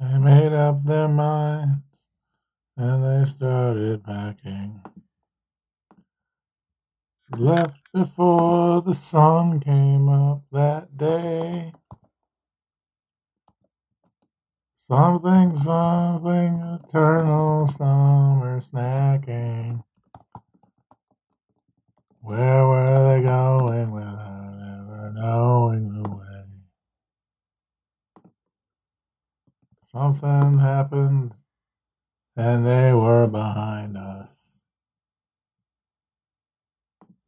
They made up their minds and they started packing. She left before the sun came up that day. Something, something eternal summer snacking. Where were they going without ever knowing the way? Something happened and they were behind us.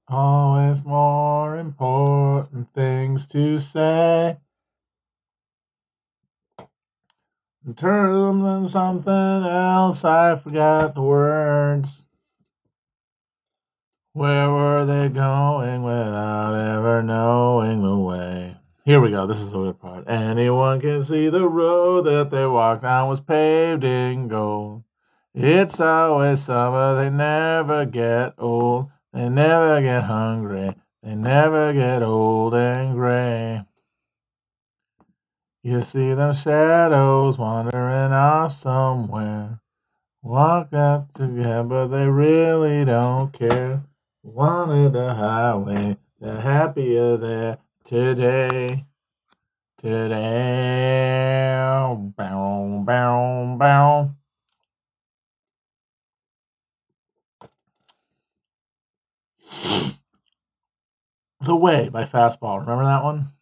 Always more important things to say. In terms than something else, I forgot the words. Where were they going without ever knowing the way? Here we go. This is the good part. Anyone can see the road that they walked down was paved in gold. It's always summer. They never get old. They never get hungry. They never get old and gray. You see them shadows wandering off somewhere. Walk out together, but they really don't care. Wanted the highway, they're happier there today. Today. Bow, bow, bow. The Way by Fastball. Remember that one?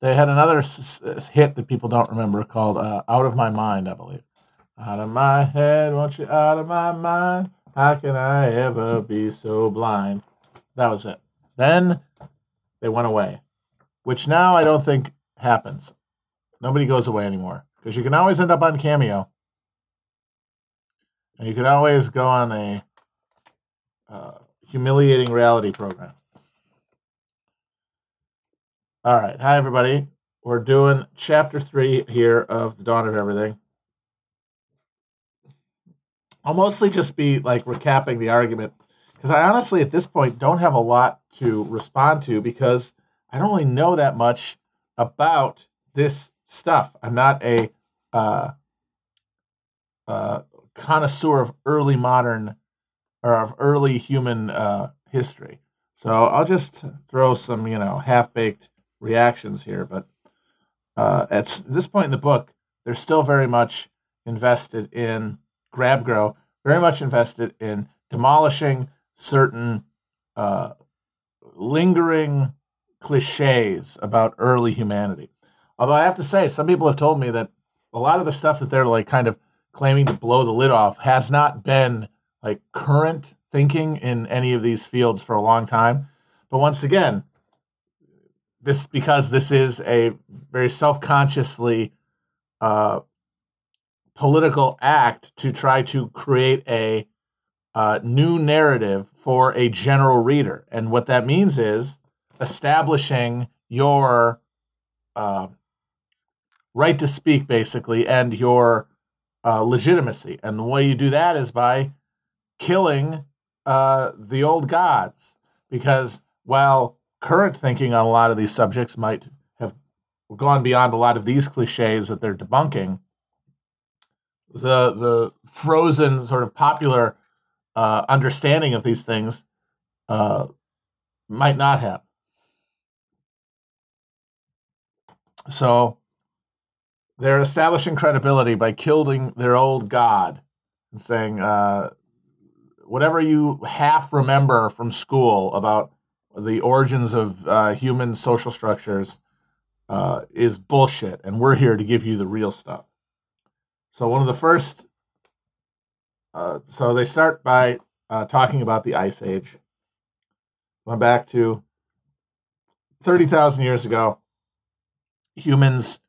They had another s- s- hit that people don't remember called uh, Out of My Mind, I believe. Out of my head, want you out of my mind. How can I ever be so blind? That was it. Then they went away, which now I don't think happens. Nobody goes away anymore because you can always end up on Cameo, and you can always go on a uh, humiliating reality program. All right, hi everybody. We're doing chapter three here of the Dawn of Everything. I'll mostly just be like recapping the argument because I honestly, at this point, don't have a lot to respond to because I don't really know that much about this stuff. I'm not a uh, uh, connoisseur of early modern or of early human uh, history. So I'll just throw some, you know, half baked reactions here. But uh, at this point in the book, they're still very much invested in grab grow, very much invested in demolishing certain uh, lingering cliches about early humanity. Although I have to say, some people have told me that a lot of the stuff that they're like kind of claiming to blow the lid off has not been like current thinking in any of these fields for a long time. But once again, this because this is a very self-consciously uh, political act to try to create a uh, new narrative for a general reader, and what that means is establishing your uh, right to speak, basically, and your uh, legitimacy. And the way you do that is by killing uh, the old gods, because while current thinking on a lot of these subjects might have gone beyond a lot of these cliches that they're debunking, the the frozen sort of popular uh, understanding of these things uh, might not have. So they're establishing credibility by killing their old god and saying uh, whatever you half remember from school about the origins of uh, human social structures uh, is bullshit, and we're here to give you the real stuff. So one of the first, uh, so they start by uh, talking about the Ice Age. Went back to thirty thousand years ago. Humans,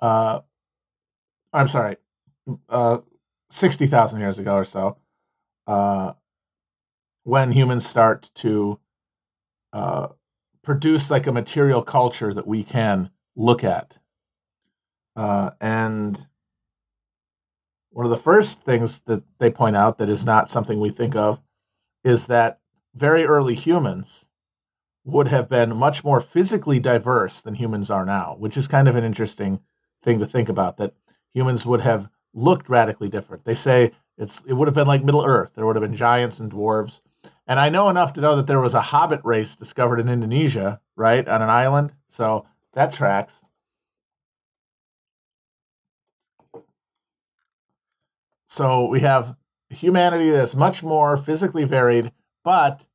uh, I'm sorry, uh, sixty thousand years ago or so, uh, when humans start to produce like a material culture that we can look at. And one of the first things that they point out that is not something we think of is that very early humans would have been much more physically diverse than humans are now, which is kind of an interesting thing to think about that humans would have looked radically different. They say it's it would have been like Middle Earth. There would have been giants and dwarves. And I know enough to know that there was a hobbit race discovered in Indonesia, right, on an island. So that tracks. So we have humanity that's much more physically varied, but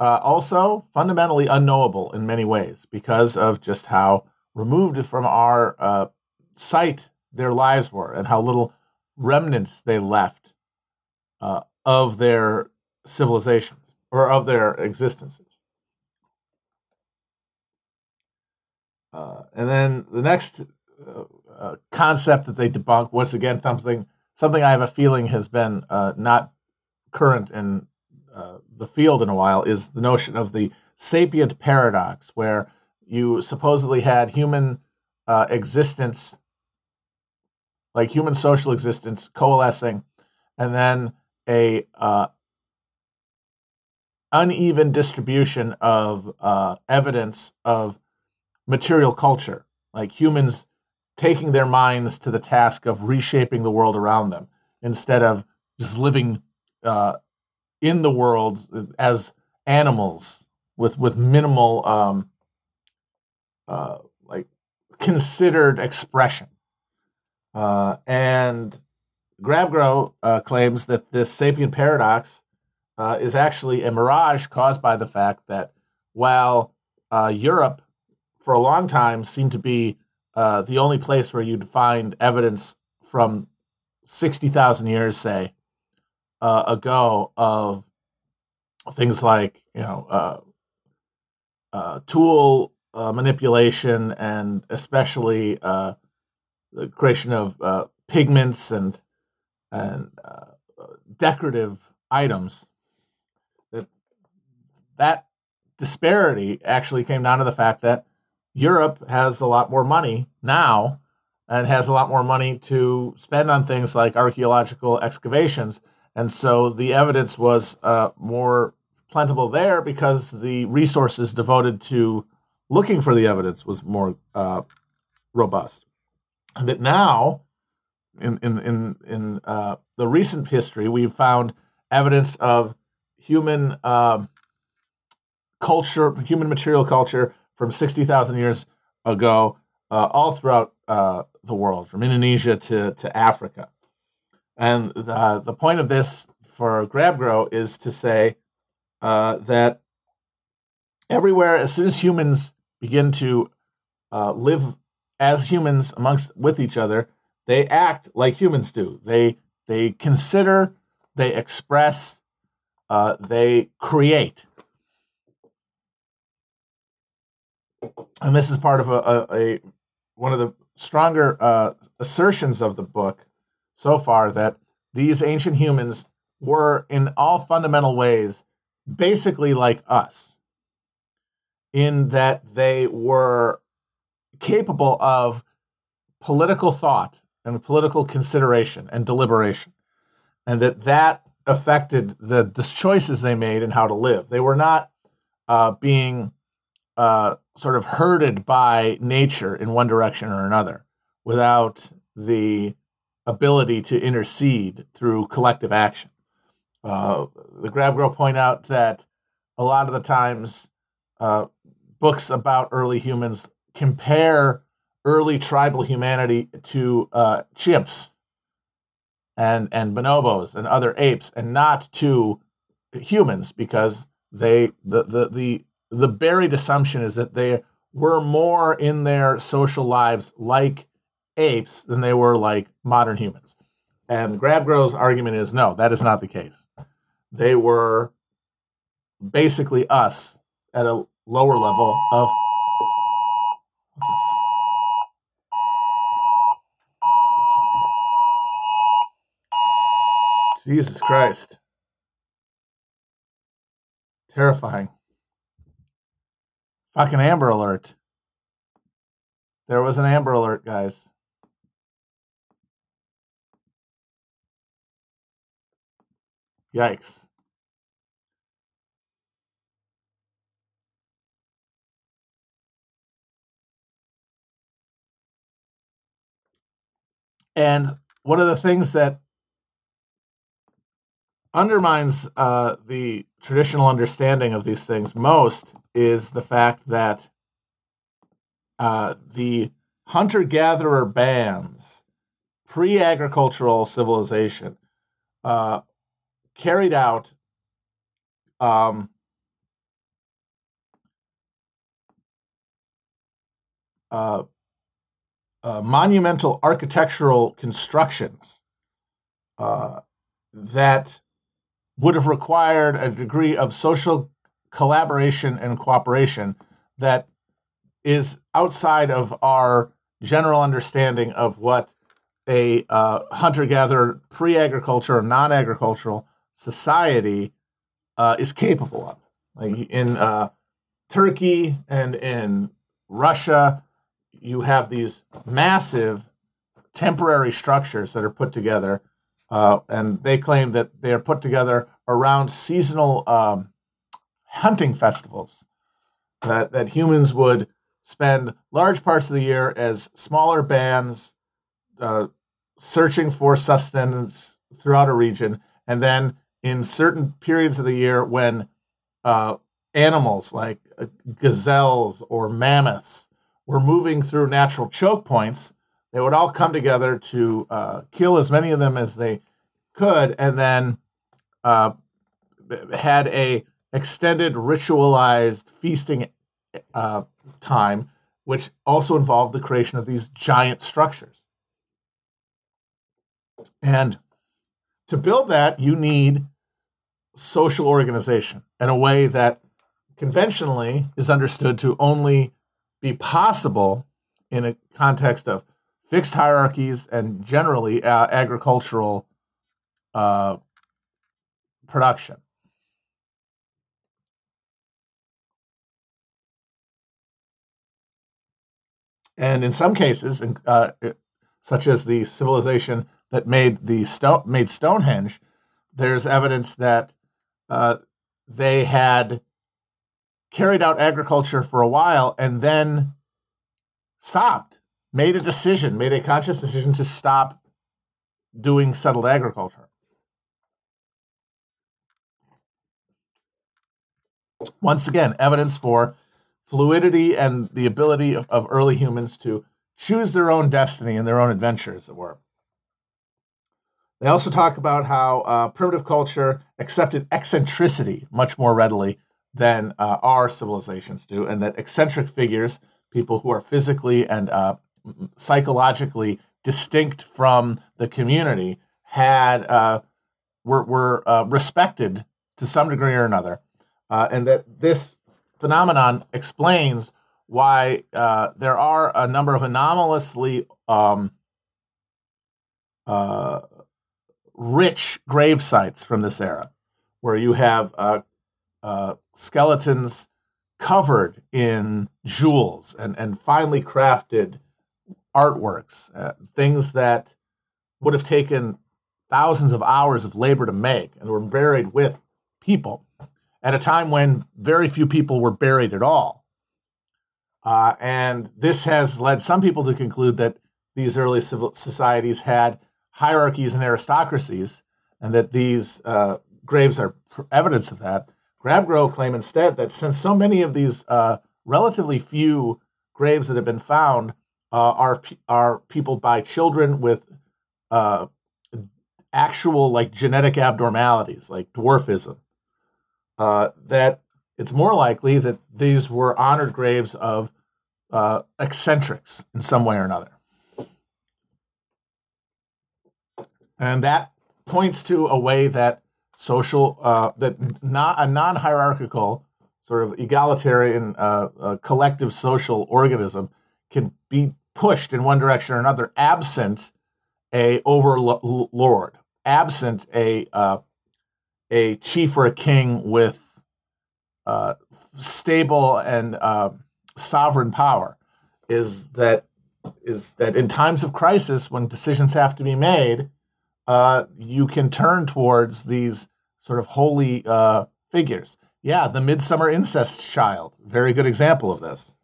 uh, also fundamentally unknowable in many ways because of just how removed from our uh, sight their lives were and how little remnants they left uh, of their civilizations or of their existences. Uh, and then the next uh, uh, concept that they debunk, once again, something something I have a feeling has been uh, not current in uh, the field in a while, is the notion of the sapient paradox, where you supposedly had human uh, existence, like human social existence, coalescing, and then a uh, uneven distribution of uh, evidence of material culture, like humans taking their minds to the task of reshaping the world around them instead of just living uh, in the world as animals with with minimal um, uh, like considered expression. Uh, and Grabgrow uh, claims that this sapient paradox uh, is actually a mirage caused by the fact that while uh, Europe, for a long time, seemed to be uh, the only place where you'd find evidence from 60,000 years, say, uh, ago of things like, you know, uh, uh tool manipulation and especially the creation of pigments and, and decorative items. That, that disparity actually came down to the fact that Europe has a lot more money now and has a lot more money to spend on things like archaeological excavations. And so the evidence was uh, more plentiful there because the resources devoted to looking for the evidence was more uh, robust. And that now, in in in in uh, the recent history, we've found evidence of human uh, culture, human material culture from 60,000 years ago, uh, all throughout uh, the world, from Indonesia to, to Africa. And the, the point of this for GrabGrow is to say uh, that everywhere, as soon as humans begin to uh, live as humans amongst with each other, they act like humans do. They they consider, they express, uh, they create. And this is part of a, a, a one of the stronger uh, assertions of the book so far that these ancient humans were in all fundamental ways basically like us in that they were capable of political thought and political consideration and deliberation and that that affected the, the choices they made and how to live. They were not uh, being uh, sort of herded by nature in one direction or another without the ability to intercede through collective action. Uh, the Grab Girl point out that a lot of the times uh, books about early humans compare early tribal humanity to uh, chimps and and bonobos and other apes, and not to humans because they the the the the buried assumption is that they were more in their social lives like apes than they were like modern humans. And Grabgrow's argument is no, that is not the case. They were basically us at a lower level of. Jesus Christ. Terrifying. Fucking Amber Alert. There was an Amber Alert, guys. Yikes. And one of the things that undermines uh, the traditional understanding of these things most is the fact that uh, the hunter gatherer bands, pre agricultural civilization, uh, carried out um, uh, uh, monumental architectural constructions uh, that would have required a degree of social collaboration and cooperation that is outside of our general understanding of what a uh, hunter-gatherer, pre-agriculture, or non-agricultural society uh, is capable of. Like in uh, Turkey and in Russia, you have these massive temporary structures that are put together, uh, and they claim that they are put together around seasonal um, hunting festivals. That that humans would spend large parts of the year as smaller bands uh, searching for sustenance throughout a region, and then in certain periods of the year when uh, animals like uh, gazelles or mammoths were moving through natural choke points, they would all come together to uh, kill as many of them as they could, and then uh, had a extended ritualized feasting uh, time, which also involved the creation of these giant structures. And to build that, you need social organization in a way that conventionally is understood to only be possible in a context of fixed hierarchies and generally uh, agricultural uh, production. And in some cases, uh, such as the civilization that made the stone made Stonehenge, there's evidence that uh, they had carried out agriculture for a while and then stopped, made a decision, made a conscious decision to stop doing settled agriculture. Once again, evidence for fluidity and the ability of, of early humans to choose their own destiny and their own adventure, as it were. They also talk about how uh, primitive culture accepted eccentricity much more readily than uh, our civilizations do, and that eccentric figures, people who are physically and uh, psychologically distinct from the community, had uh, were, were uh, respected to some degree or another, uh, and that this phenomenon explains why there are a number of anomalously um, rich grave sites from this era, where you have uh, uh, skeletons covered in jewels and, and finely crafted artworks, uh, things that would have taken thousands of hours of labor to make and were buried with people at a time when very few people were buried at all. Uh, and this has led some people to conclude that these early civil societies had hierarchies and aristocracies, and that these uh, graves are evidence of that. Grabgrow claim instead that since so many of these uh, relatively few graves that have been found uh, are are people by children with uh, actual like genetic abnormalities, like dwarfism, uh, that it's more likely that these were honored graves of uh, eccentrics in some way or another. and that points to a way that social uh, that not a non-hierarchical sort of egalitarian uh, collective social organism can be pushed in one direction or another absent a overlord absent a uh, a chief or a king with uh, stable and uh, sovereign power is that is that in times of crisis when decisions have to be made uh, you can turn towards these sort of holy uh, figures. Yeah, the Midsummer Incest Child, very good example of this.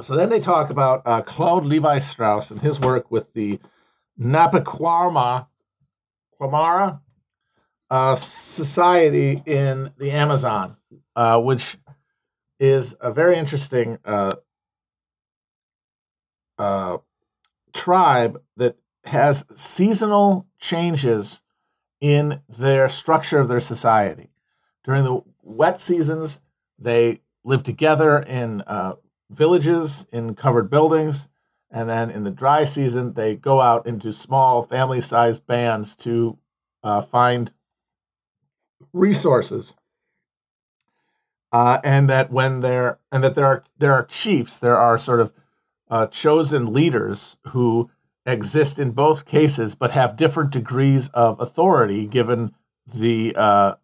So then they talk about uh, Claude Levi Strauss and his work with the Napaquama Quamara uh, society in the Amazon, uh, which is a very interesting uh, uh, tribe that has seasonal changes in their structure of their society. During the wet seasons, they live together in uh, villages, in covered buildings, and then in the dry season, they go out into small family sized bands to uh, find resources. Uh, and that when there and that there are there are chiefs, there are sort of uh, chosen leaders who exist in both cases, but have different degrees of authority given the uh,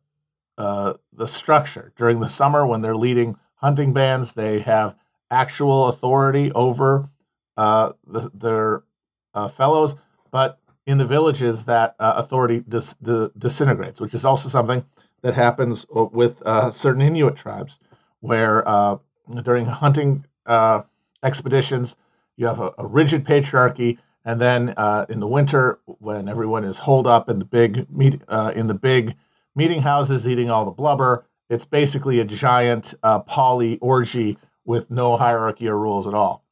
uh, the structure. During the summer, when they're leading hunting bands, they have actual authority over uh, the, their uh, fellows, but in the villages, that uh, authority dis- disintegrates, which is also something that happens with uh, certain Inuit tribes, where during hunting expeditions, you have a, a rigid patriarchy and then uh, in the winter, when everyone is holed up in the big meet uh, in the big meeting houses, eating all the blubber, it's basically a giant uh, poly orgy with no hierarchy or rules at all.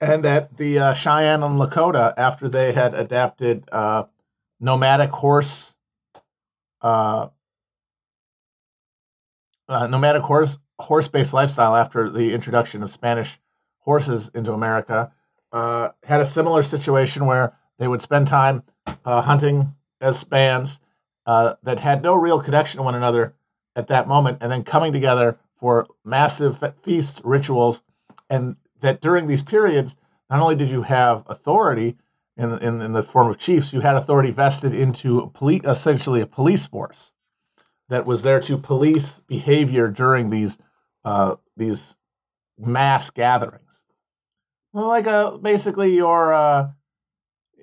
And that the uh, Cheyenne and Lakota, after they had adapted uh, nomadic horse, uh, nomadic horse horse-based lifestyle after the introduction of Spanish horses into America, uh, had a similar situation where they would spend time uh, hunting as bands uh, that had no real connection to one another at that moment, and then coming together for massive feasts, rituals, and that during these periods, not only did you have authority in, in, in the form of chiefs, you had authority vested into a poli- essentially a police force that was there to police behavior during these uh, these mass gatherings. Well, like a uh, basically your uh,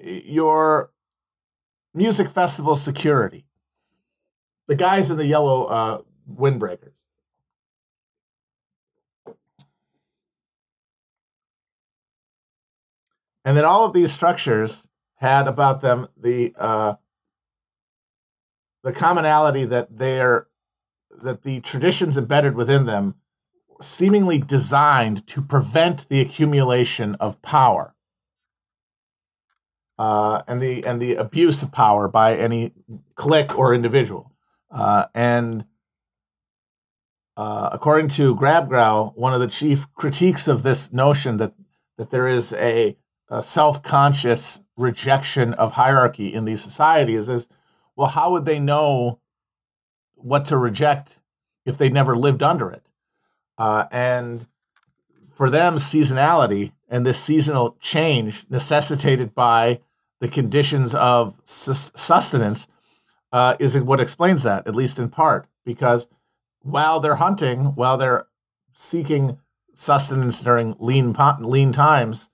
your music festival security. The guys in the yellow uh, windbreakers. And then all of these structures had about them the uh, the commonality that they're that the traditions embedded within them seemingly designed to prevent the accumulation of power uh, and the and the abuse of power by any clique or individual. Uh, and uh, according to Grabgrau, one of the chief critiques of this notion that that there is a, a self-conscious rejection of hierarchy in these societies is, well, how would they know what to reject if they never lived under it? Uh, and for them, seasonality and this seasonal change necessitated by the conditions of sustenance uh, is what explains that, at least in part, because while they're hunting, while they're seeking sustenance during lean lean times,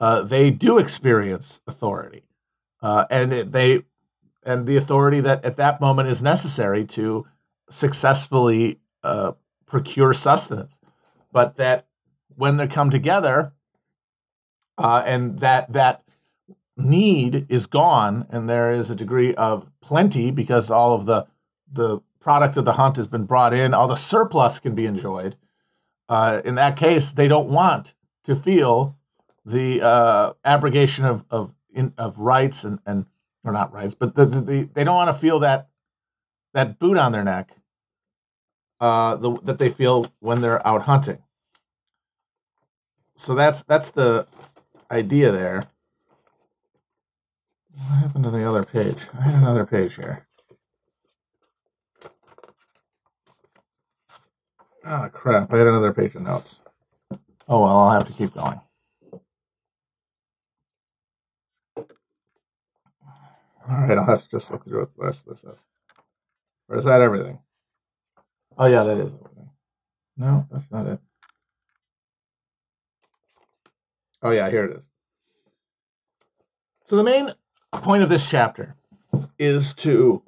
uh, they do experience authority, uh, and it, they and the authority that at that moment is necessary to successfully uh, procure sustenance, but that when they come together, uh, and that that need is gone, and there is a degree of plenty because all of the the product of the hunt has been brought in, all the surplus can be enjoyed. Uh, in that case, they don't want to feel the uh, abrogation of of in, of rights and and or not rights, but the, the, the, they don't want to feel that that boot on their neck uh, the, that they feel when they're out hunting. So that's that's the idea there. What happened to the other page? I had another page here. Ah, oh, crap. I had another page of notes. Oh, well, I'll have to keep going. All right, I'll have to just look through what the rest of this is. Or is that everything? Oh yeah, that is everything. No, that's not it. Oh yeah, here it is. So the main point of this chapter is to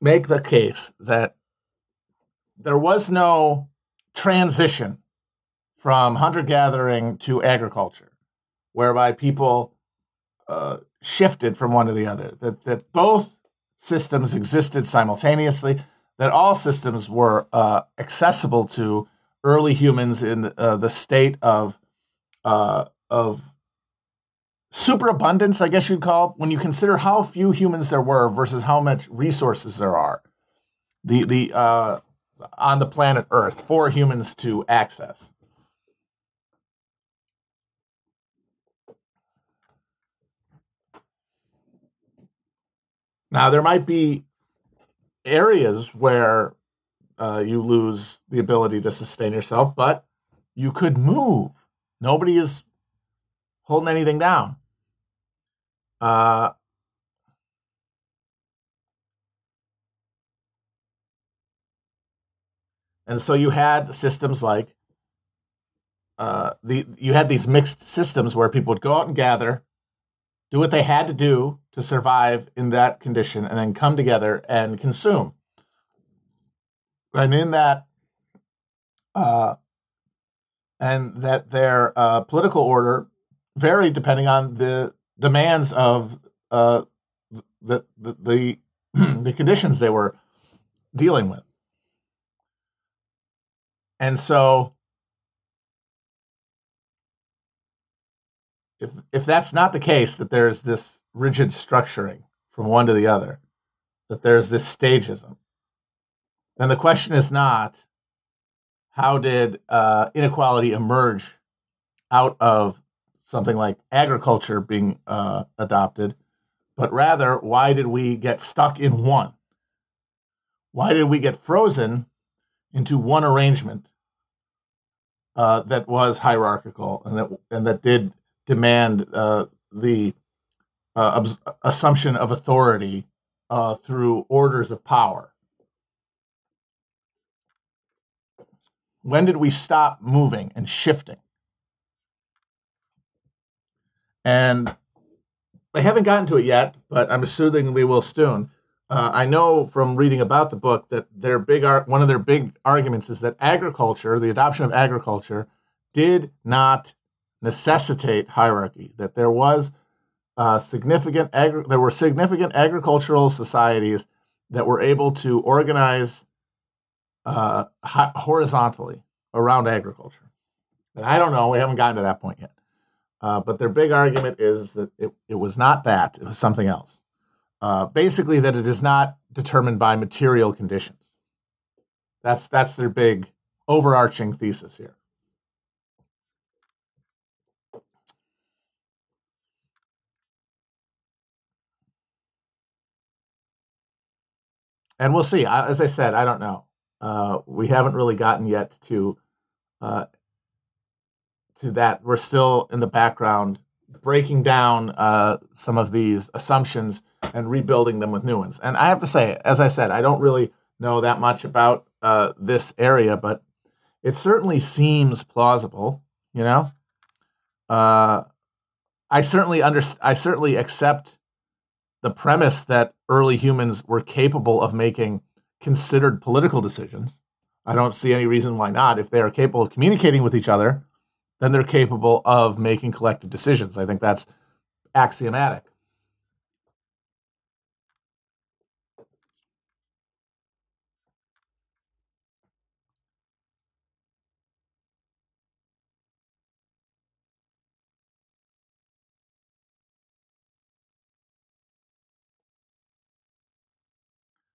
make the case that there was no transition from hunter gathering to agriculture, whereby people uh, shifted from one to the other. That that both systems existed simultaneously. That all systems were uh, accessible to early humans in uh, the state of uh, of superabundance, I guess you'd call it, when you consider how few humans there were versus how much resources there are. The the uh, on the planet Earth for humans to access. Now, there might be areas where uh, you lose the ability to sustain yourself, but you could move. Nobody is holding anything down. Uh, and so you had systems like uh, the you had these mixed systems where people would go out and gather, do what they had to do to survive in that condition, and then come together and consume. And in that, uh, and that their uh, political order varied depending on the demands of uh, the the the, the conditions they were dealing with. And so if if that's not the case that there's this rigid structuring from one to the other, that there's this stagism, then the question is not how did uh, inequality emerge out of something like agriculture being uh, adopted, but rather, why did we get stuck in one? Why did we get frozen into one arrangement uh, that was hierarchical and that and that did demand uh, the uh, assumption of authority uh, through orders of power? When did we stop moving and shifting? And they haven't gotten to it yet, but I'm assuming they will soon. Uh, I know from reading about the book that their big ar- one of their big arguments is that agriculture, the adoption of agriculture, did not necessitate hierarchy. That there was uh, significant agri- there were significant agricultural societies that were able to organize uh, horizontally around agriculture. And I don't know. We haven't gotten to that point yet. Uh, but their big argument is that it, it was not that, it was something else. Uh, basically, that it is not determined by material conditions. That's, that's their big overarching thesis here. And we'll see. As I said, I don't know. Uh, we haven't really gotten yet to uh, to that, we're still in the background breaking down uh, some of these assumptions and rebuilding them with new ones. And I have to say, as I said, I don't really know that much about uh, this area, but it certainly seems plausible. You know, uh, I certainly under I certainly accept the premise that early humans were capable of making considered political decisions. I don't see any reason why not. If they are capable of communicating with each other then they're capable of making collective decisions. I think that's axiomatic.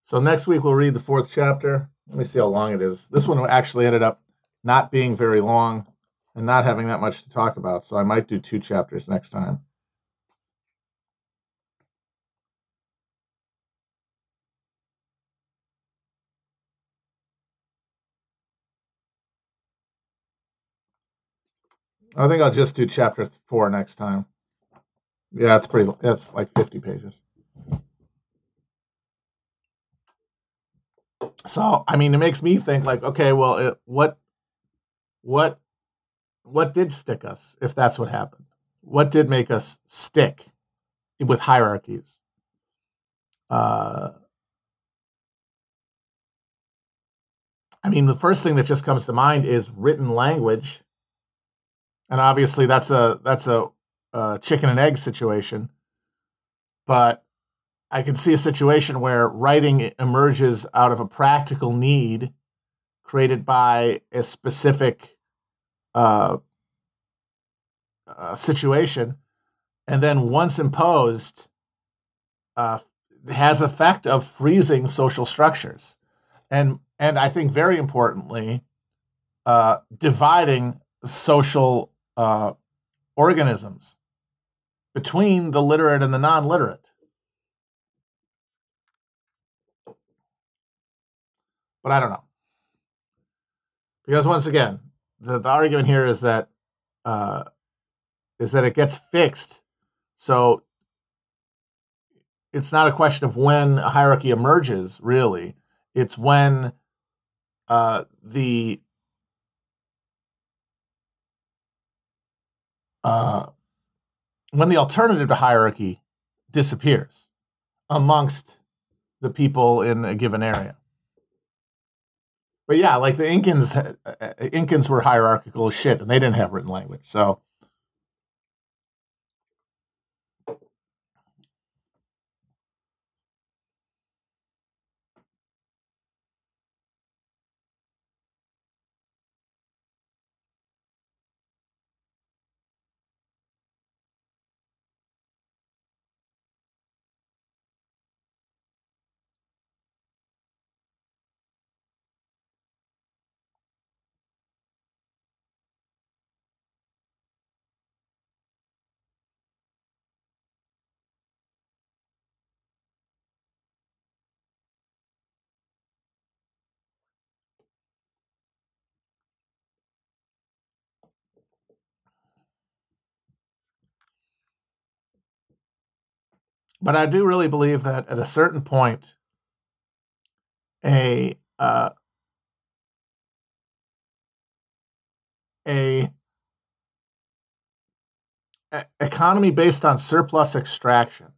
So next week we'll read the fourth chapter. Let me see how long it is. This one actually ended up not being very long and not having that much to talk about. So I might do two chapters next time. I think I'll just do chapter four next time. Yeah, it's pretty. It's like fifty pages. So I mean, it makes me think like, okay, well, it, what, what what did stick us if that's what happened? What did make us stick with hierarchies? Uh, I mean, the first thing that just comes to mind is written language, and obviously that's a that's a, a chicken and egg situation. But I can see a situation where writing emerges out of a practical need created by a specific uh, uh, situation, and then once imposed, uh, has effect of freezing social structures, and and I think very importantly, uh, dividing social uh, organisms between the literate and the non-literate. But I don't know. Because once again, the, the argument here is that uh, is that it gets fixed. So it's not a question of when a hierarchy emerges, really. It's when uh, the uh, when the alternative to hierarchy disappears amongst the people in a given area. But yeah, like the Incans, uh, uh, Incans were hierarchical as shit, and they didn't have written language. So But I do really believe that at a certain point, a uh, a, a economy based on surplus extraction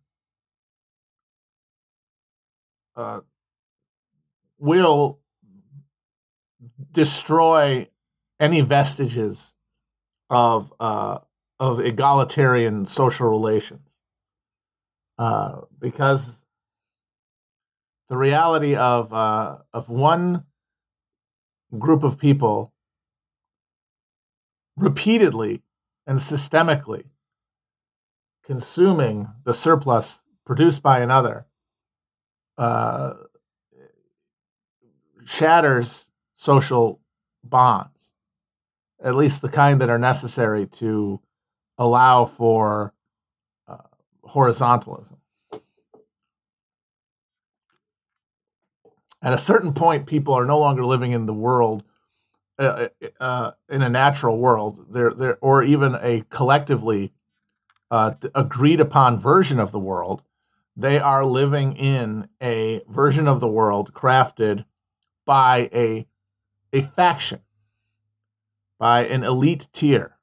uh, will destroy any vestiges of uh, of egalitarian social relations uh, because the reality of uh, of one group of people repeatedly and systemically consuming the surplus produced by another uh, shatters social bonds, at least the kind that are necessary to allow for horizontalism. At a certain point, people are no longer living in the world, uh, uh, uh in a natural world, they're, they're, or even a collectively uh, agreed upon version of the world. They are living in a version of the world crafted by a, a faction, by an elite tier,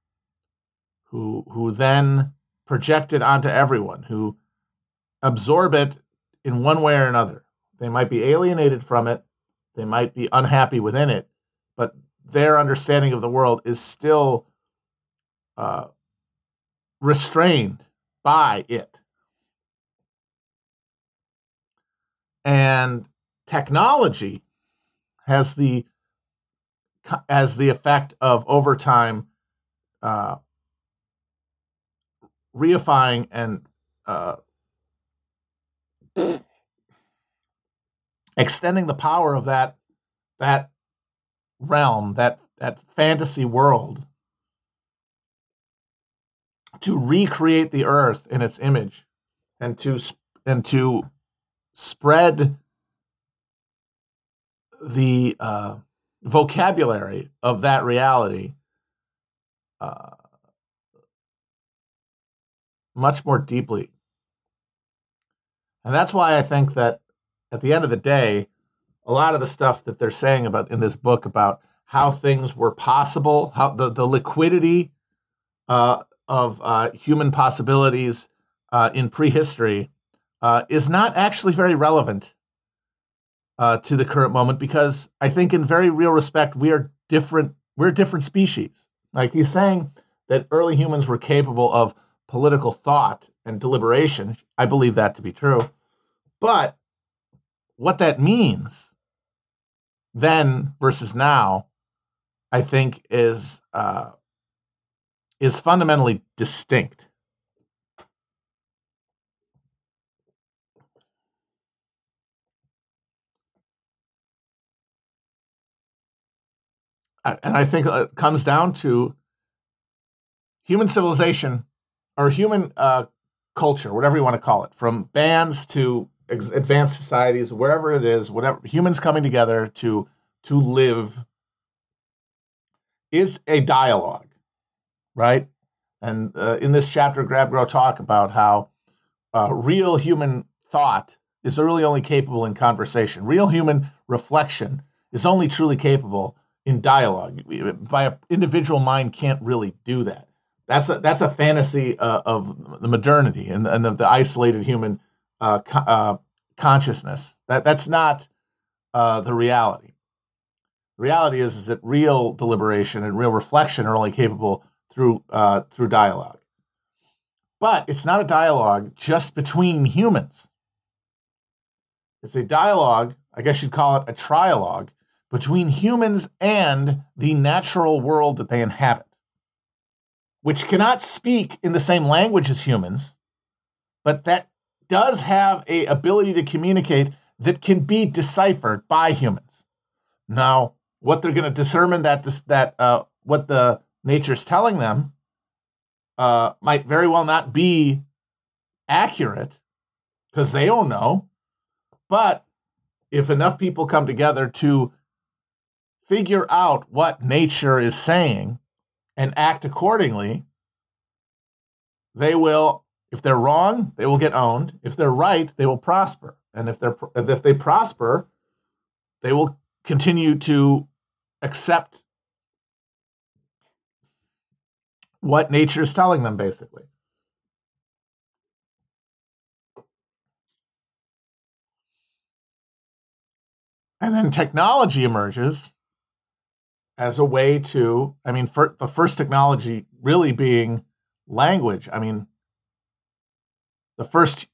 who, who then projected onto everyone who absorb it in one way or another. They might be alienated from it, they might be unhappy within it, but their understanding of the world is still uh, restrained by it. And technology has the has the effect of over time uh, reifying and uh, extending the power of that that realm, that that fantasy world, to recreate the earth in its image, and to and to spread the uh, vocabulary of that reality uh, much more deeply. And that's why I think that at the end of the day, a lot of the stuff that they're saying about in this book about how things were possible, how the, the liquidity uh, of uh, human possibilities uh, in prehistory uh, is not actually very relevant uh, to the current moment because I think, in very real respect, we are different. We're different species. Like he's saying that early humans were capable of political thought and deliberation. I believe that to be true. But what that means then versus now, I think is uh, is fundamentally distinct. and I think it comes down to human civilization or human uh, culture, whatever you want to call it, from bands to ex- advanced societies, wherever it is, whatever humans coming together to to live is a dialogue, right? And uh, in this chapter, Grab Grow talk about how uh, real human thought is really only capable in conversation. Real human reflection is only truly capable in dialogue. By an individual mind can't really do that. That's a that's a fantasy uh, of the modernity and, and the, the isolated human uh, co- uh, consciousness. That that's not uh, the reality. The reality is, is that real deliberation and real reflection are only capable through uh, through dialogue. But it's not a dialogue just between humans. It's a dialogue. I guess you'd call it a trialogue between humans and the natural world that they inhabit, which cannot speak in the same language as humans, but that does have a ability to communicate that can be deciphered by humans. Now, what they're going to determine that this, that uh, what the nature is telling them uh, might very well not be accurate because they don't know. But if enough people come together to figure out what nature is saying and act accordingly, they will, if they're wrong, they will get owned. If they're right, they will prosper. And if they're if they prosper, they will continue to accept what nature is telling them, basically. And then technology emerges as a way to, I mean, for, the first technology really being language. I mean, the first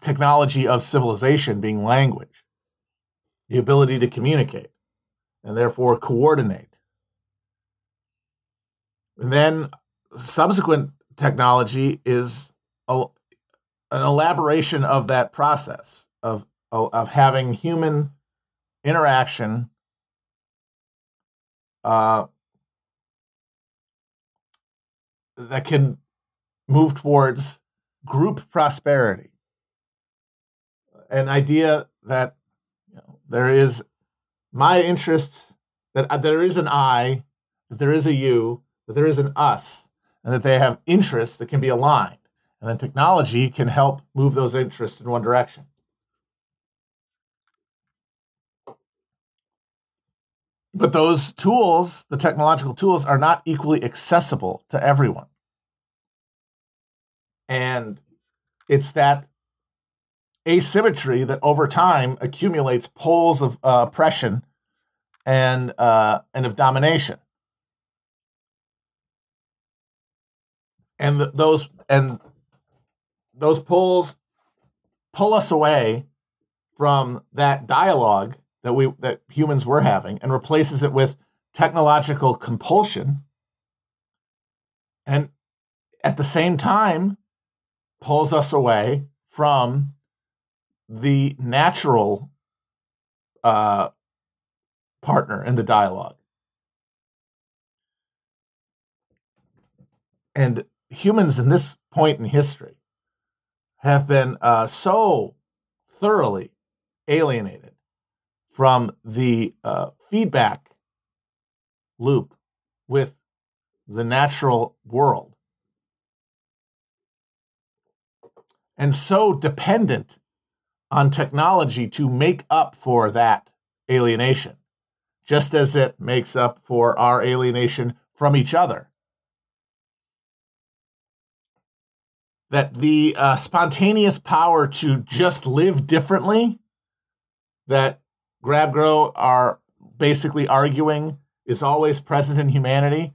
technology of civilization being language, the ability to communicate and therefore coordinate. And then subsequent technology is a, an elaboration of that process of, of having human interaction uh, that can move towards group prosperity. An idea that you know, there is my interests, that uh, there is an I, that there is a you, that there is an us, and that they have interests that can be aligned. And then technology can help move those interests in one direction. But those tools, the technological tools, are not equally accessible to everyone. And it's that asymmetry that over time accumulates poles of uh, oppression and uh, and of domination. And th- those and those poles pull us away from that dialogue that we that humans were having and replaces it with technological compulsion. And at the same time pulls us away from the natural uh, partner in the dialogue. And humans in this point in history have been uh, so thoroughly alienated from the uh, feedback loop with the natural world. And so dependent on technology to make up for that alienation, just as it makes up for our alienation from each other. That the uh, spontaneous power to just live differently that grab grow are basically arguing is always present in humanity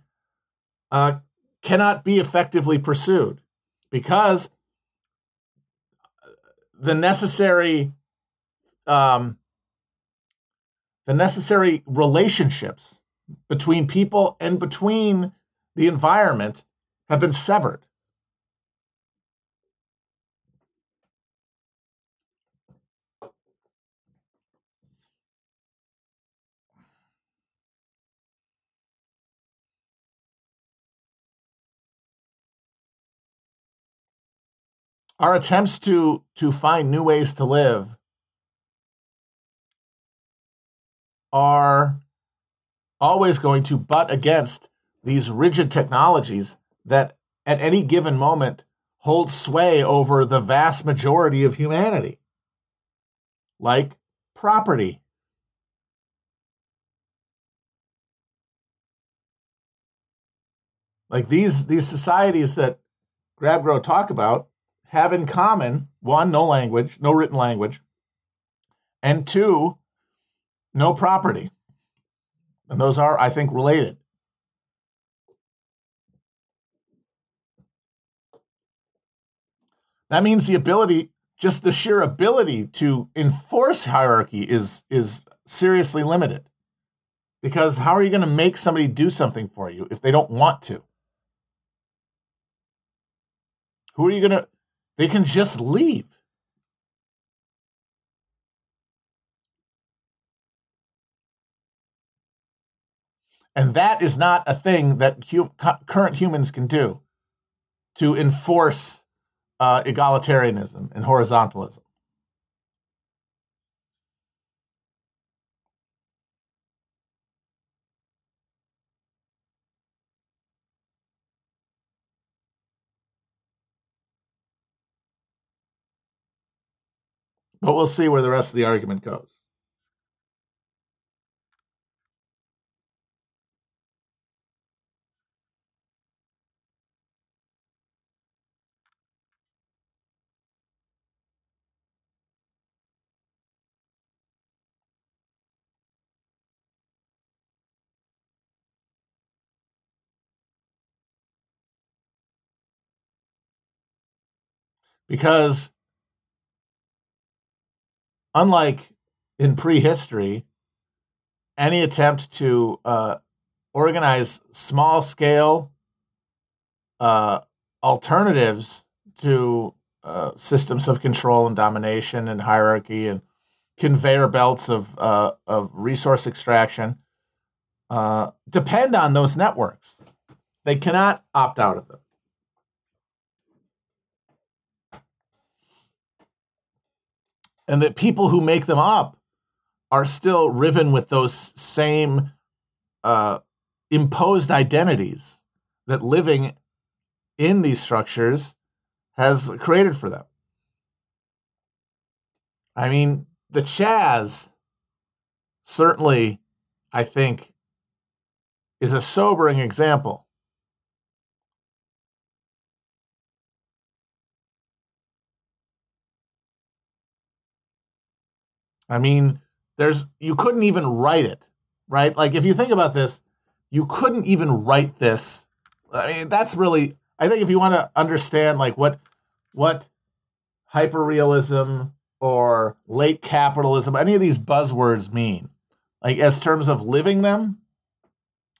uh, cannot be effectively pursued because the necessary um, the necessary relationships between people and between the environment have been severed. Our attempts to to find new ways to live are always going to butt against these rigid technologies that at any given moment hold sway over the vast majority of humanity, like property. Like these these societies that Grabgrow talk about have in common one, no language, no written language, and two, no property. And those are, I think, related. That means the ability, just the sheer ability to enforce hierarchy is, is seriously limited. Because how are you going to make somebody do something for you if they don't want to? Who are you going to? They can just leave. And that is not a thing that hu- current humans can do to enforce uh, egalitarianism and horizontalism. But we'll see where the rest of the argument goes. because unlike in prehistory, any attempt to uh, organize small scale uh, alternatives to uh, systems of control and domination and hierarchy and conveyor belts of uh, of resource extraction uh, depend on those networks. They cannot opt out of them. And that people who make them up are still riven with those same uh, imposed identities that living in these structures has created for them. I mean, the Chaz certainly, I think, is a sobering example I mean, there's you couldn't even write it, right? Like if you think about this, you couldn't even write this. I mean, that's really I think if you want to understand like what what hyperrealism or late capitalism, any of these buzzwords mean, like as terms of living them,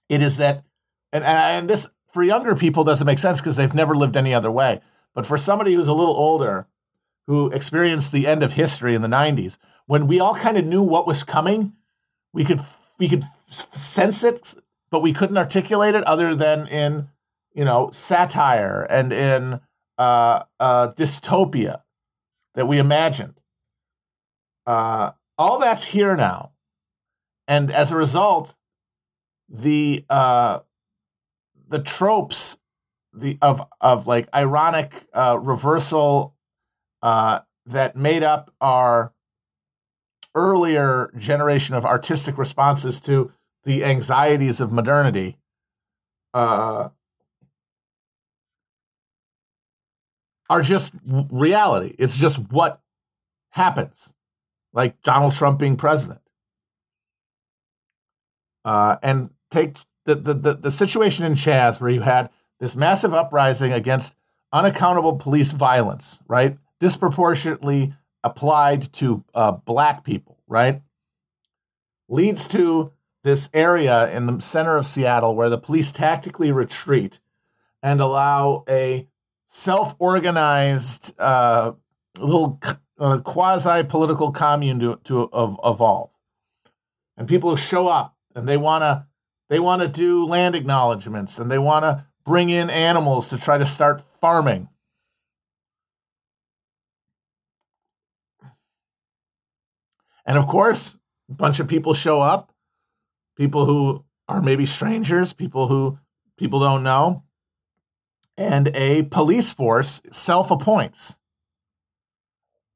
it is that and and this for younger people doesn't make sense because they've never lived any other way. But for somebody who's a little older, who experienced the end of history in the 90s, when we all kind of knew what was coming, we could we could sense it, but we couldn't articulate it other than in you know satire and in uh, uh, dystopia that we imagined. Uh, all that's here now, and as a result, the uh, the tropes the of of like ironic uh, reversal uh, that made up our earlier generation of artistic responses to the anxieties of modernity uh, are just reality. It's just what happens. like Donald Trump being president. Uh, and take the, the, the, the situation in Chaz where you had this massive uprising against unaccountable police violence, right? Disproportionately applied to uh, black people, right? Leads to this area in the center of Seattle where the police tactically retreat and allow a self organized uh, little uh, quasi political commune to, to evolve. And people show up and they want to they want to do land acknowledgments and they want to bring in animals to try to start farming. And of course, a bunch of people show up, people who are maybe strangers, people who people don't know, and a police force self appoints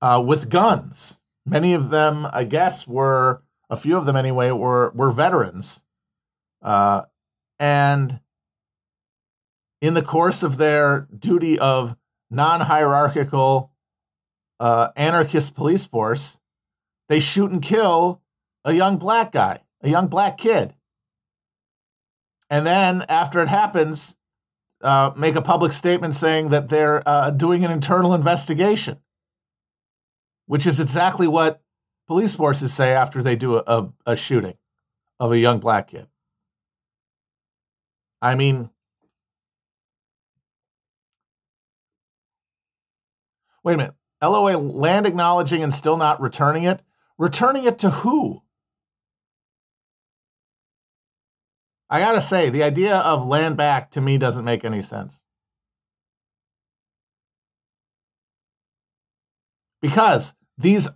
uh, with guns. Many of them, I guess, were a few of them anyway, were were veterans, uh, and in the course of their duty of non hierarchical uh, anarchist police force, they shoot and kill a young black guy, a young black kid. And then after it happens, uh, make a public statement saying that they're uh, doing an internal investigation, which is exactly what police forces say after they do a, a, a shooting of a young black kid. I mean, Wait a minute. LOA land acknowledging and still not returning it? Returning it to who? I gotta say, the idea of land back to me doesn't make any sense. Because these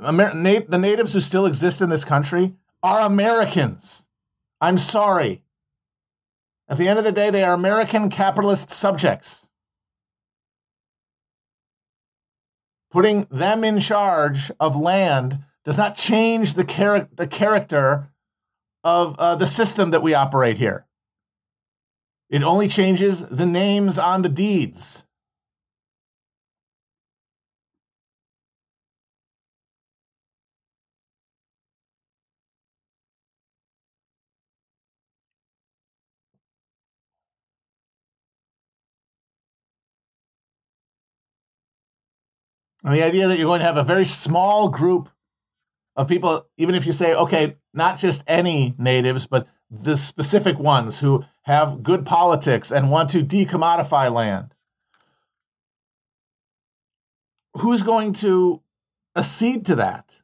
Amer- the natives who still exist in this country are Americans. I'm sorry. At the end of the day, they are American capitalist subjects. Putting them in charge of land does not change the, char- the character of uh, the system that we operate here. It only changes the names on the deeds. And the idea that you're going to have a very small group of people, even if you say, okay, not just any natives, but the specific ones who have good politics and want to decommodify land. Who's going to accede to that?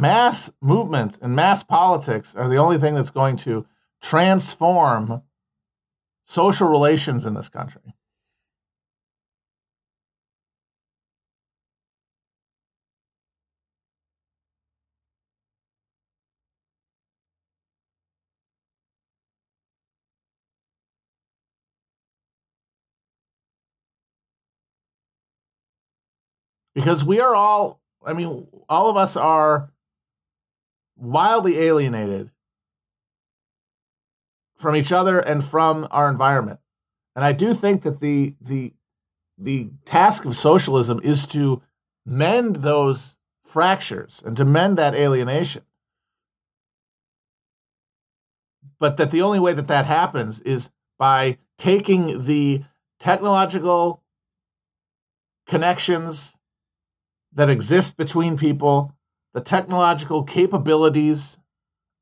Mass movements and mass politics are the only thing that's going to transform social relations in this country. Because we are all, I mean, all of us are wildly alienated from each other and from our environment. And I do think that the the the task of socialism is to mend those fractures and to mend that alienation. But that the only way that that happens is by taking the technological connections that exist between people the technological capabilities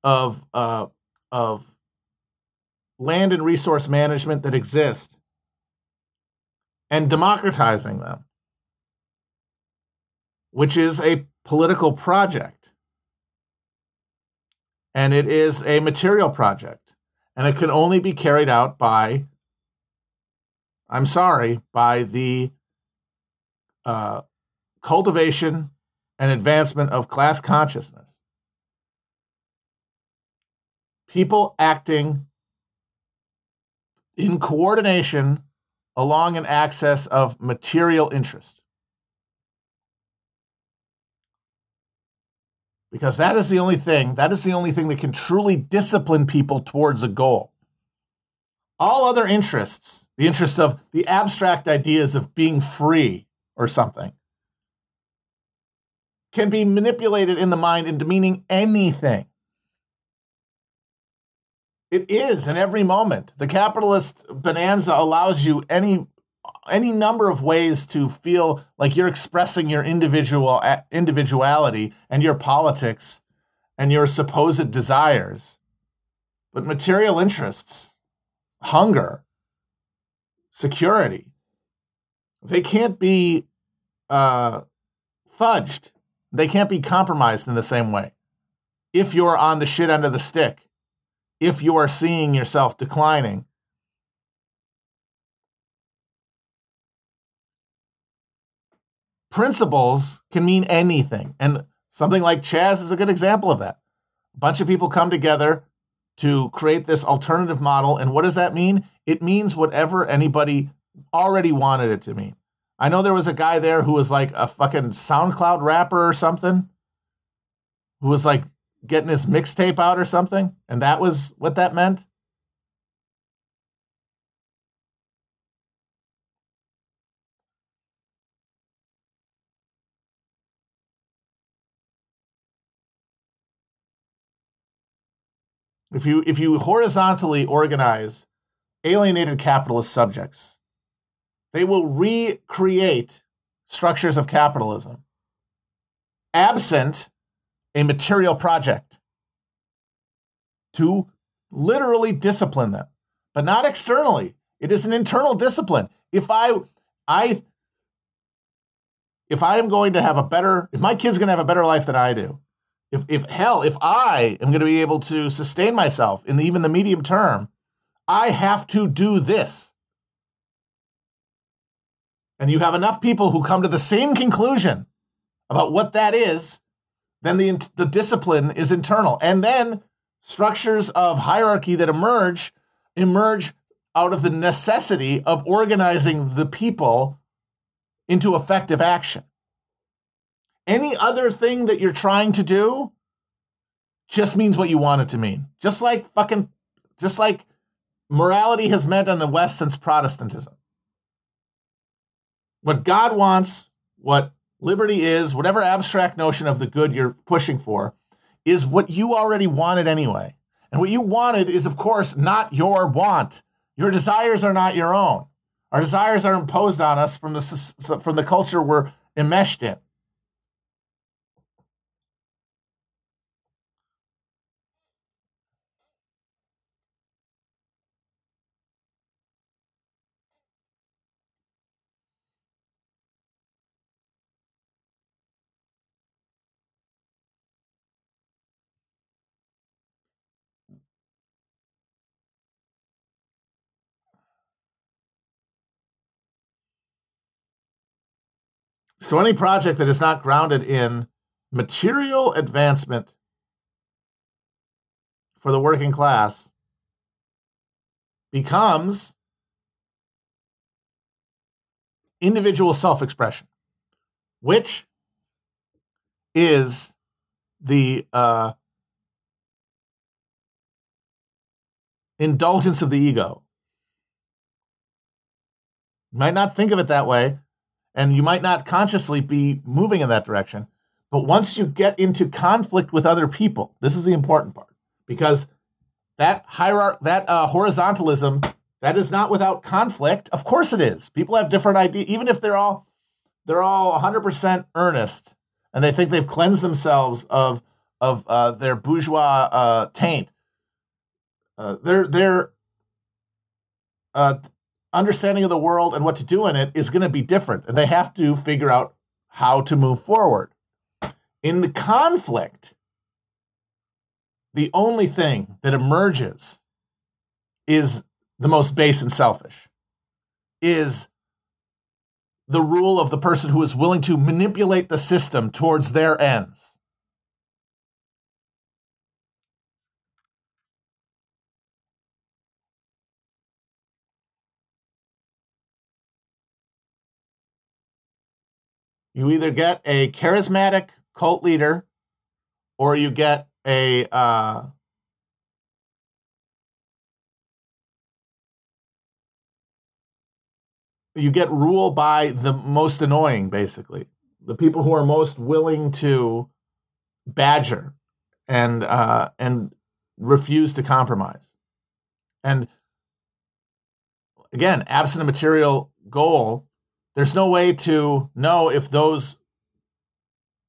of uh, of land and resource management that exist and democratizing them, which is a political project. And it is a material project. And it can only be carried out by, I'm sorry, by the uh, cultivation and advancement of class consciousness. People acting in coordination along an axis of material interest. Because that is the only thing, that is the only thing that can truly discipline people towards a goal. All other interests, the interest of the abstract ideas of being free or something, can be manipulated in the mind into meaning anything. It is in every moment. The capitalist bonanza allows you any any number of ways to feel like you're expressing your individual individuality and your politics and your supposed desires. But material interests, hunger, security, they can't be uh, fudged. They can't be compromised in the same way. If you're on the shit end of the stick, if you are seeing yourself declining, principles can mean anything. And something like Chaz is a good example of that. A bunch of people come together to create this alternative model. And what does that mean? It means whatever anybody already wanted it to mean. I know there was a guy there who was like a fucking SoundCloud rapper or something, who was like getting his mixtape out or something. And that was what that meant. If you if you horizontally organize alienated capitalist subjects, they will recreate structures of capitalism absent a material project to literally discipline them, but not externally. It is an internal discipline. If I I if I am going to have a better if my kid's going to have a better life than I do, if, if hell, if I am going to be able to sustain myself in the, even the medium term, I have to do this. And you have enough people who come to the same conclusion about what that is, then the, the discipline is internal. And then structures of hierarchy that emerge emerge out of the necessity of organizing the people into effective action. Any other thing that you're trying to do just means what you want it to mean. Just like fucking, just like morality has meant in the West since Protestantism. What God wants, what liberty is, whatever abstract notion of the good you're pushing for, is what you already wanted anyway. And what you wanted is, of course, not your want. Your desires are not your own. Our desires are imposed on us from the, from the culture we're enmeshed in. So any project that is not grounded in material advancement for the working class becomes individual self expression, which is the uh, indulgence of the ego. You might not think of it that way, and you might not consciously be moving in that direction. But once you get into conflict with other people, this is the important part because that hierarchy, that uh, horizontalism, that is not without conflict. Of course, it is. People have different ideas, even if they're all they're all 100% earnest and they think they've cleansed themselves of of uh, their bourgeois uh, taint. Uh, they're they're uh, understanding of the world and what to do in it is going to be different. And they have to figure out how to move forward. In the conflict, the only thing that emerges is the most base and selfish, is the rule of the person who is willing to manipulate the system towards their ends. You either get a charismatic cult leader or you get a uh, you get rule by the most annoying, basically the people who are most willing to badger and uh, and refuse to compromise. And again, absent a material goal, there's no way to know if those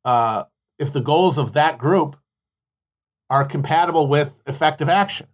uh, if the goals of that group are compatible with effective action.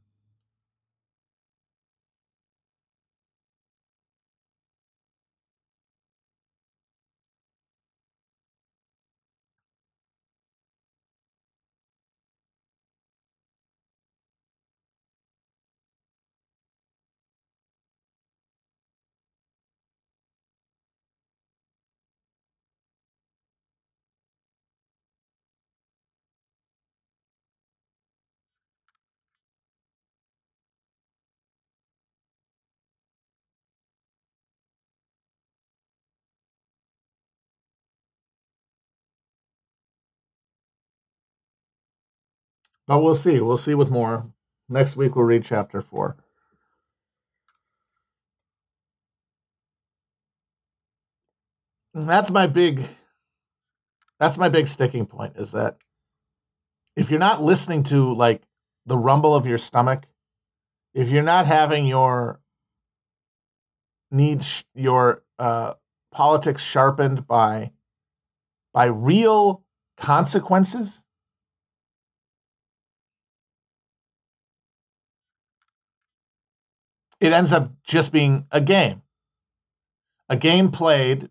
But we'll see. We'll see with more. Next week we'll read chapter four. that's my big that's my big sticking point is that if you're not listening to like the rumble of your stomach, if you're not having your needs your uh, politics sharpened by by real consequences it ends up just being a game. A game played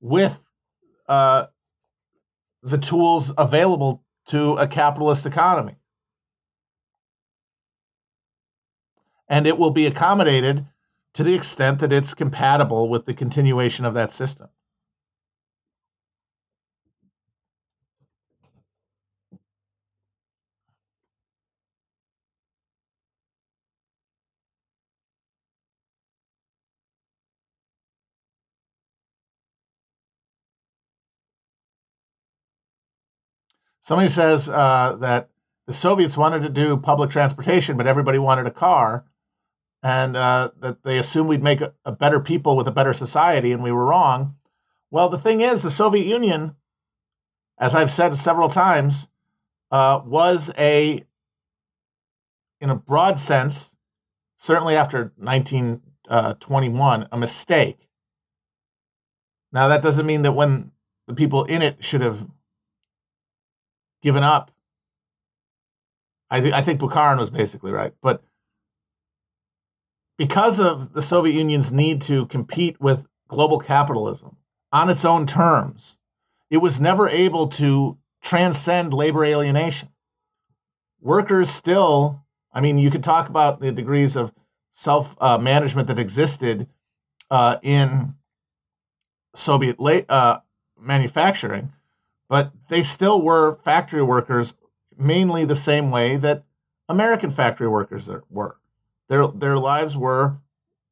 with uh, the tools available to a capitalist economy. And it will be accommodated to the extent that it's compatible with the continuation of that system. Somebody says uh, that the Soviets wanted to do public transportation, but everybody wanted a car, and uh, that they assumed we'd make a, a, better people with a better society, and we were wrong. Well, the thing is, the Soviet Union, as I've said several times, uh, was a, in a broad sense, certainly after 1921, uh, a mistake. Now, that doesn't mean that when the people in it should have given up. I, th- I think Bukharin was basically right. But because of the Soviet Union's need to compete with global capitalism on its own terms, it was never able to transcend labor alienation. Workers still, I mean, you could talk about the degrees of self uh, management that existed uh, in Soviet la- uh, manufacturing, but they still were factory workers mainly the same way that American factory workers were. Their, their lives were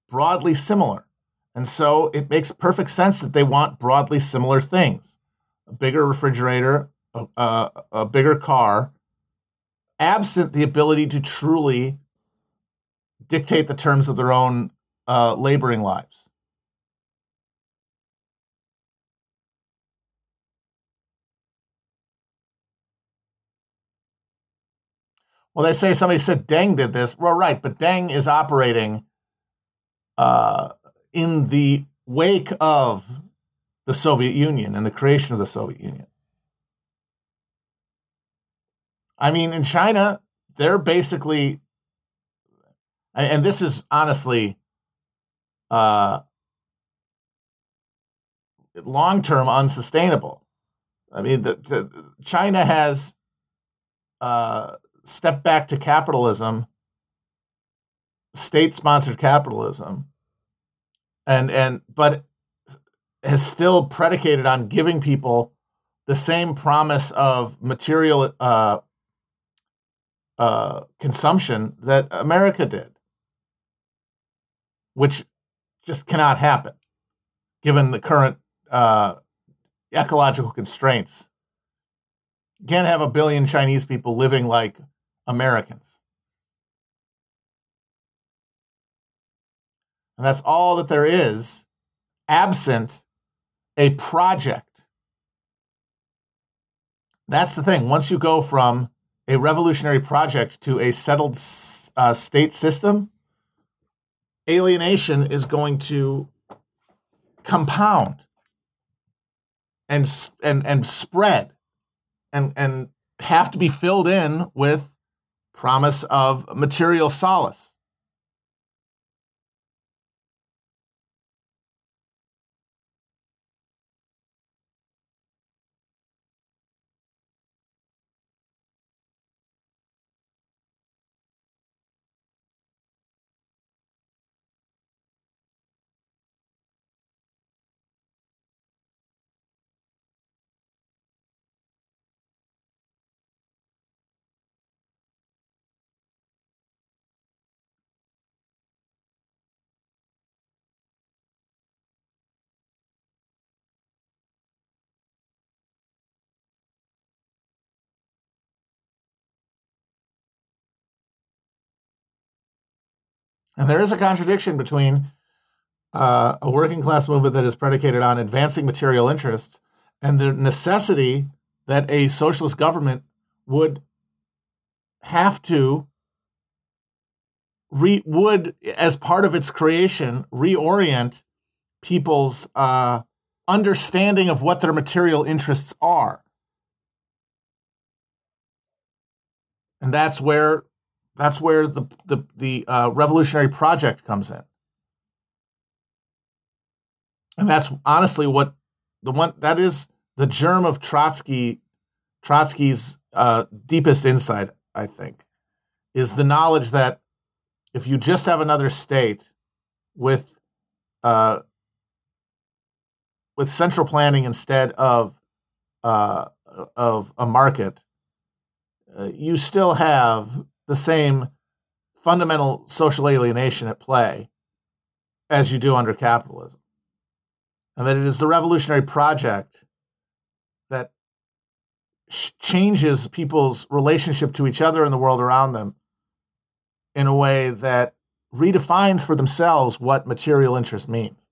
broadly similar. And so it makes perfect sense that they want broadly similar things a bigger refrigerator, a, a, a bigger car, absent the ability to truly dictate the terms of their own uh, laboring lives. Well, they say somebody said Deng did this. Well, right, but Deng is operating uh, in the wake of the Soviet Union and the creation of the Soviet Union. I mean, in China, they're basically, and this is honestly uh, long term unsustainable. I mean, the, the, China has uh, step back to capitalism, state sponsored capitalism, and and but has still predicated on giving people the same promise of material uh, uh, consumption that America did, which just cannot happen given the current uh, ecological constraints. You can't have a billion Chinese people living like Americans. And that's all that there is, absent a project. That's the thing. Once you go from a revolutionary project to a settled uh, state system, alienation is going to compound and and and spread and and have to be filled in with promise of material solace And there is a contradiction between uh, a working class movement that is predicated on advancing material interests and the necessity that a socialist government would have to re would as part of its creation reorient people's uh, understanding of what their material interests are. And that's where that's where the the, the uh, revolutionary project comes in, and that's honestly what the one that is the germ of Trotsky Trotsky's uh, deepest insight. I think is the knowledge that if you just have another state with uh, with central planning instead of uh, of a market, uh, you still have the same fundamental social alienation at play as you do under capitalism. And that it is the revolutionary project that sh- changes people's relationship to each other and the world around them in a way that redefines for themselves what material interest means.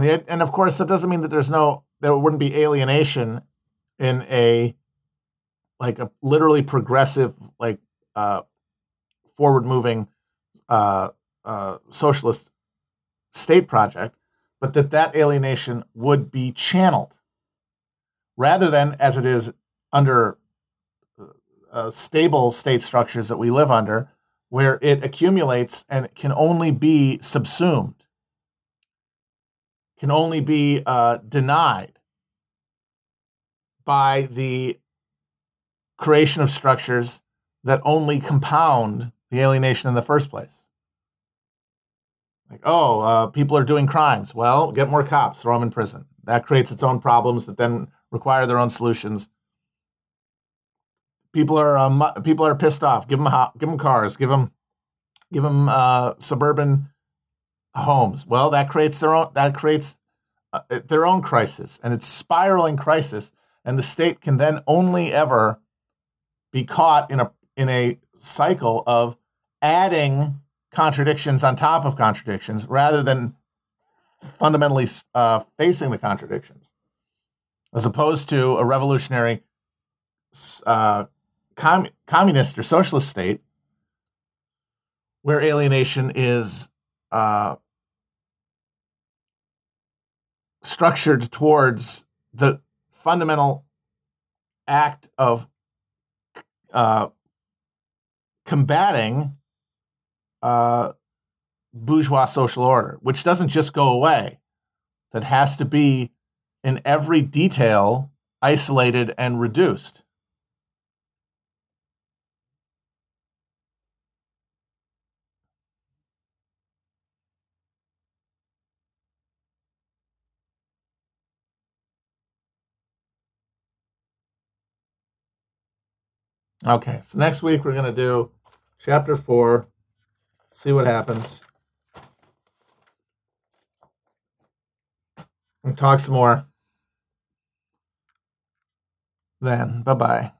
And the and of course that doesn't mean that there's no there wouldn't be alienation in a like a literally progressive like uh, forward moving uh, uh, socialist state project, but that that alienation would be channeled rather than as it is under uh, stable state structures that we live under, where it accumulates and it can only be subsumed can only be uh, denied by the creation of structures that only compound the alienation in the first place. Like, oh, uh, people are doing crimes. Well, get more cops, throw them in prison. That creates its own problems that then require their own solutions. People are um, people are pissed off. Give them give them cars. Give them give them uh, suburban homes. Well, that creates their own that creates uh, their own crisis, and it's spiraling crisis, and the state can then only ever be caught in a in a cycle of adding contradictions on top of contradictions rather than fundamentally uh, facing the contradictions, as opposed to a revolutionary uh, com- communist or socialist state where alienation is uh, structured towards the fundamental act of uh, combating uh, bourgeois social order, which doesn't just go away, that has to be in every detail isolated and reduced. Okay, so next week we're gonna do chapter four. See what happens. And talk some more. Then, bye bye.